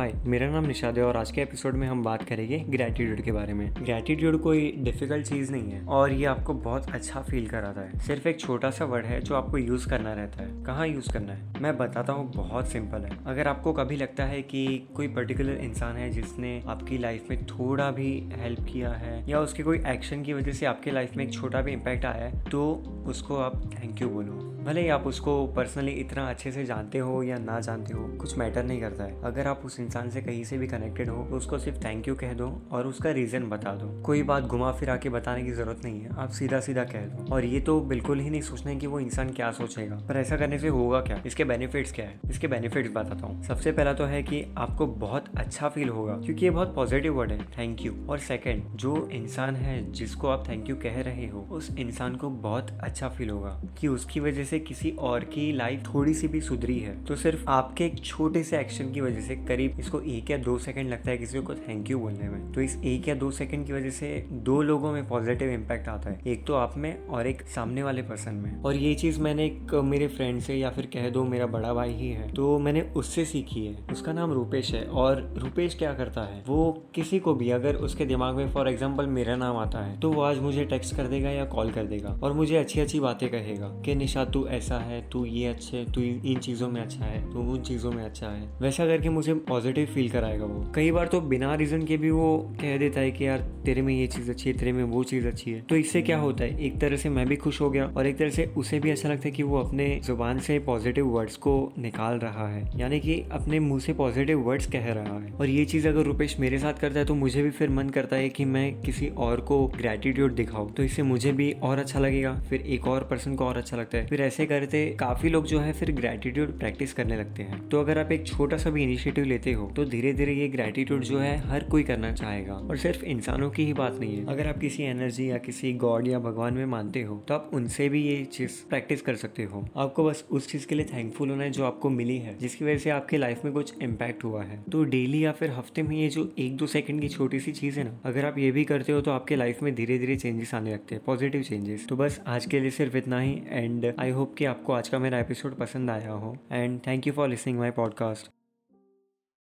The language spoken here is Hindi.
हाय मेरा नाम निशाद है और आज के एपिसोड में हम बात करेंगे ग्रैटिट्यूड के बारे में। ग्रैटिट्यूड कोई डिफ़िकल्ट चीज़ नहीं है और ये आपको बहुत अच्छा फील कराता है। सिर्फ़ एक छोटा सा वर्ड है जो आपको यूज़ करना रहता है। कहाँ यूज़ करना है? मैं बताता हूँ, बहुत सिंपल है। अगर आपको कभी लगता है कि कोई पर्टिकुलर इंसान है जिसने आपकी लाइफ में थोड़ा भी हेल्प किया है या उसके कोई एक्शन की वजह से आपके लाइफ में एक छोटा भी इम्पैक्ट आया है तो उसको आप थैंक यू बोलो। भले ही आप उसको पर्सनली इतना अच्छे से जानते हो या ना जानते हो, कुछ मैटर नहीं करता है। अगर आप उस इंसान से कहीं से भी कनेक्टेड हो तो उसको सिर्फ़ थैंक यू कह दो और उसका रीज़न बता दो। कोई बात घुमा फिरा के बताने की ज़रूरत नहीं है, आप सीधा सीधा कह दो। और ये तो बिल्कुल ही नहीं सोचना है कि वो इंसान क्या सोचेगा। पर ऐसा करने से होगा क्या? इसके बेनिफिट्स क्या है? इसके बेनिफिट्स बताता हूँ। सबसे पहला तो है कि आपको बहुत अच्छा फील होगा, क्योंकि ये बहुत पॉजिटिव वर्ड है थैंक यू और सेकेंड जो इंसान है, जिसको आप थैंक यू कह रहे हो, उस इंसान को बहुत अच्छा फील होगा, कि उसकी वजह से किसी और की लाइफ थोड़ी सी भी सुधरी है। तो सिर्फ़ आपके एक छोटे से एक्शन की वजह से, करीब इसको एक या दो सेकंड लगता है किसी को थैंक यू बोलने में। तो इस एक या दो सेकंड की वजह से दो लोगों में पॉजिटिव इम्पैक्ट आता है। एक तो आप में और एक सामने वाले पर्सन में। और ये चीज़ मैंने एक मेरे फ्रेंड से या फिर कह दो, मेरा बड़ा भाई ही है। तो मैंने उससे सीखी है। उसका नाम रूपेश है। और रूपेश क्या करता है? वो किसी को भी अगर उसके दिमाग में फॉर एग्ज़ाम्पल मेरा नाम आता है तो वो आज मुझे टेक्स्ट कर देगा या कॉल कर देगा। और मुझे अच्छी अच्छी बातें कहेगा कि, निशा, तू ऐसा है, तू ये अच्छे, तू इन चीज़ों में अच्छा है, तू उन चीज़ों में अच्छा है। वैसा करके मुझे पॉजिटिव फील कराएगा वो। कई बार तो बिना रीज़न के भी वो कह देता है कि यार, तेरे में ये चीज़ अच्छी है, तेरे में वो चीज़ अच्छी है। तो इससे क्या होता है? एक तरह से मैं भी खुश हो गया और एक तरह से उसे भी अच्छा लगता है कि वो अपने ज़ुबान से पॉजिटिव वर्ड्स को निकाल रहा है। यानी कि अपने मुँह से पॉजिटिव वर्ड्स कह रहा है। और ये चीज़ अगर रुपेश मेरे साथ करता है तो मुझे भी फिर मन करता है कि मैं किसी और को ग्रेटिट्यूड दिखाऊँ। तो इससे मुझे भी और अच्छा लगेगा, फिर एक और पर्सन को और अच्छा लगता है। फिर ऐसे करते काफ़ी लोग जो है, फिर ग्रेटिट्यूड प्रैक्टिस करने लगते हैं। तो अगर आप एक छोटा सा भी इनिशिएटिव लेते हो तो धीरे धीरे ये ग्रेटिट्यूड जो है, हर कोई करना चाहेगा। और सिर्फ़ इंसानों की ही बात नहीं है। अगर आप किसी एनर्जी या किसी गॉड या भगवान में मानते हो तो आप उनसे भी ये चीज़ प्रैक्टिस कर सकते हो। आपको बस उस चीज़ के लिए थैंकफुल होना है जो आपको मिली है, जिसकी वजह से आपके लाइफ में कुछ इम्पैक्ट हुआ है। तो डेली या फिर हफ़्ते में ये जो एक दो सेकंड की छोटी सी चीज़ है ना, अगर आप ये भी करते हो तो आपके लाइफ में धीरे धीरे चेंजेस आने लगते हैं पॉजिटिव चेंजेस तो बस आज के लिए सिर्फ़ इतना ही एंड आई होप कि आपको आज का मेरा एपिसोड पसंद आया हो। And thank you for listening my podcast